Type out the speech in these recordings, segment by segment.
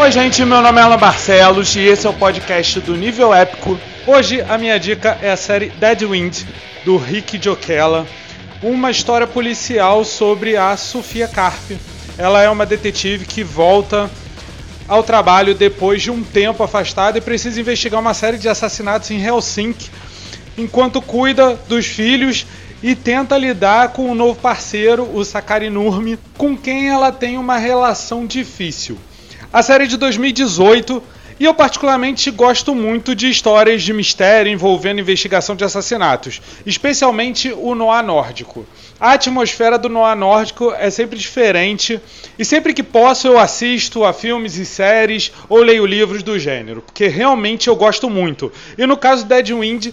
Oi, gente, meu nome é Alan Barcelos e esse é o podcast do Nível Épico. Hoje a minha dica é a série Dead Wind, do Rick Jokella, uma história policial sobre a Sofia Carp. Ela é uma detetive que volta ao trabalho depois de um tempo afastada e precisa investigar uma série de assassinatos em Helsinki, enquanto cuida dos filhos e tenta lidar com um novo parceiro, o Sakari Nurmi, com quem ela tem uma relação difícil. A série é de 2018 e eu particularmente gosto muito de histórias de mistério envolvendo investigação de assassinatos, especialmente o noir nórdico. A atmosfera do noir nórdico é sempre diferente e sempre que posso eu assisto a filmes e séries ou leio livros do gênero, porque realmente eu gosto muito. E no caso Dead Wind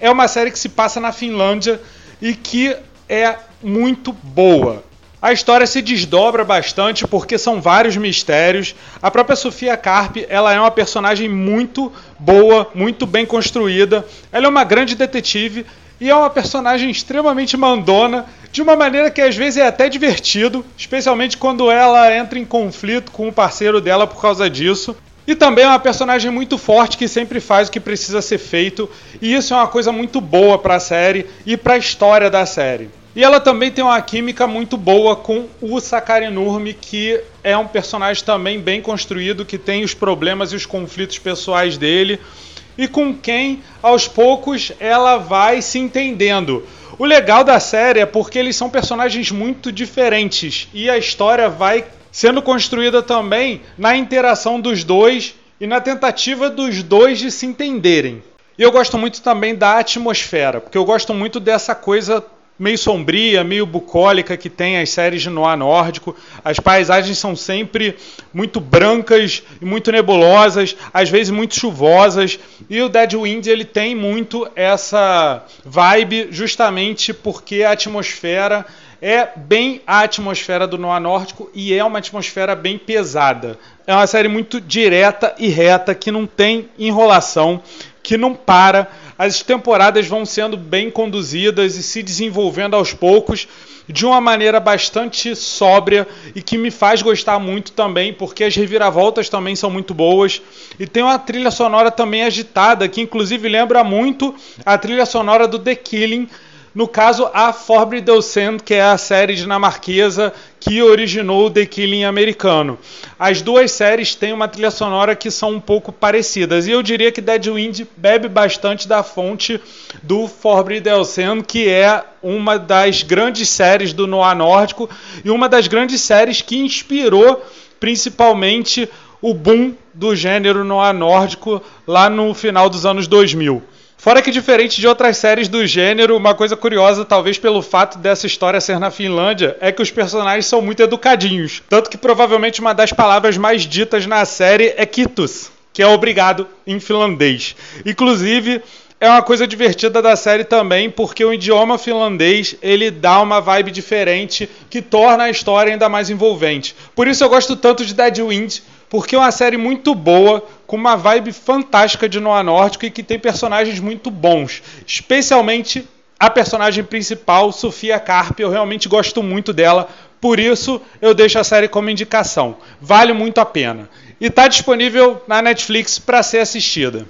é uma série que se passa na Finlândia e que é muito boa. A história se desdobra bastante porque são vários mistérios. A própria Sofia Carp, ela é uma personagem muito boa, muito bem construída. Ela é uma grande detetive e é uma personagem extremamente mandona, de uma maneira que às vezes é até divertido, especialmente quando ela entra em conflito com o parceiro dela por causa disso. E também é uma personagem muito forte que sempre faz o que precisa ser feito, e isso é uma coisa muito boa para a série e para a história da série. E ela também tem uma química muito boa com o Sakari Nurmi, que é um personagem também bem construído, que tem os problemas e os conflitos pessoais dele, e com quem, aos poucos, ela vai se entendendo. O legal da série é porque eles são personagens muito diferentes, e a história vai sendo construída também na interação dos dois e na tentativa dos dois de se entenderem. E eu gosto muito também da atmosfera, porque eu gosto muito dessa coisa meio sombria, meio bucólica que tem as séries de noir nórdico. As paisagens são sempre muito brancas e muito nebulosas, às vezes muito chuvosas. E o Dead Wind ele tem muito essa vibe justamente porque a atmosfera é bem a atmosfera do noir nórdico e é uma atmosfera bem pesada. É uma série muito direta e reta que não tem enrolação, que não para as temporadas vão sendo bem conduzidas e se desenvolvendo aos poucos de uma maneira bastante sóbria e que me faz gostar muito também, porque as reviravoltas também são muito boas. E tem uma trilha sonora também agitada que inclusive lembra muito a trilha sonora do The Killing no caso, a Forbidden que é a série dinamarquesa que originou o The Killing americano. As duas séries têm uma trilha sonora que são um pouco parecidas. E eu diria que Dead Wind bebe bastante da fonte do Forbidden que é uma das grandes séries do noir nórdico e uma das grandes séries que inspirou principalmente o boom do gênero noir nórdico lá no final dos anos 2000. Fora que, diferente de outras séries do gênero, uma coisa curiosa, talvez pelo fato dessa história ser na Finlândia, é que os personagens são muito educadinhos. Tanto que provavelmente uma das palavras mais ditas na série é kitos, que é obrigado em finlandês. Inclusive, é uma coisa divertida da série também, porque o idioma finlandês ele dá uma vibe diferente que torna a história ainda mais envolvente. Por isso eu gosto tanto de Dead Wind, porque é uma série muito boa, com uma vibe fantástica de Noah Nórdico e que tem personagens muito bons, especialmente a personagem principal, Sofia Carp, eu realmente gosto muito dela, por isso eu deixo a série como indicação. Vale muito a pena. E está disponível na Netflix para ser assistida.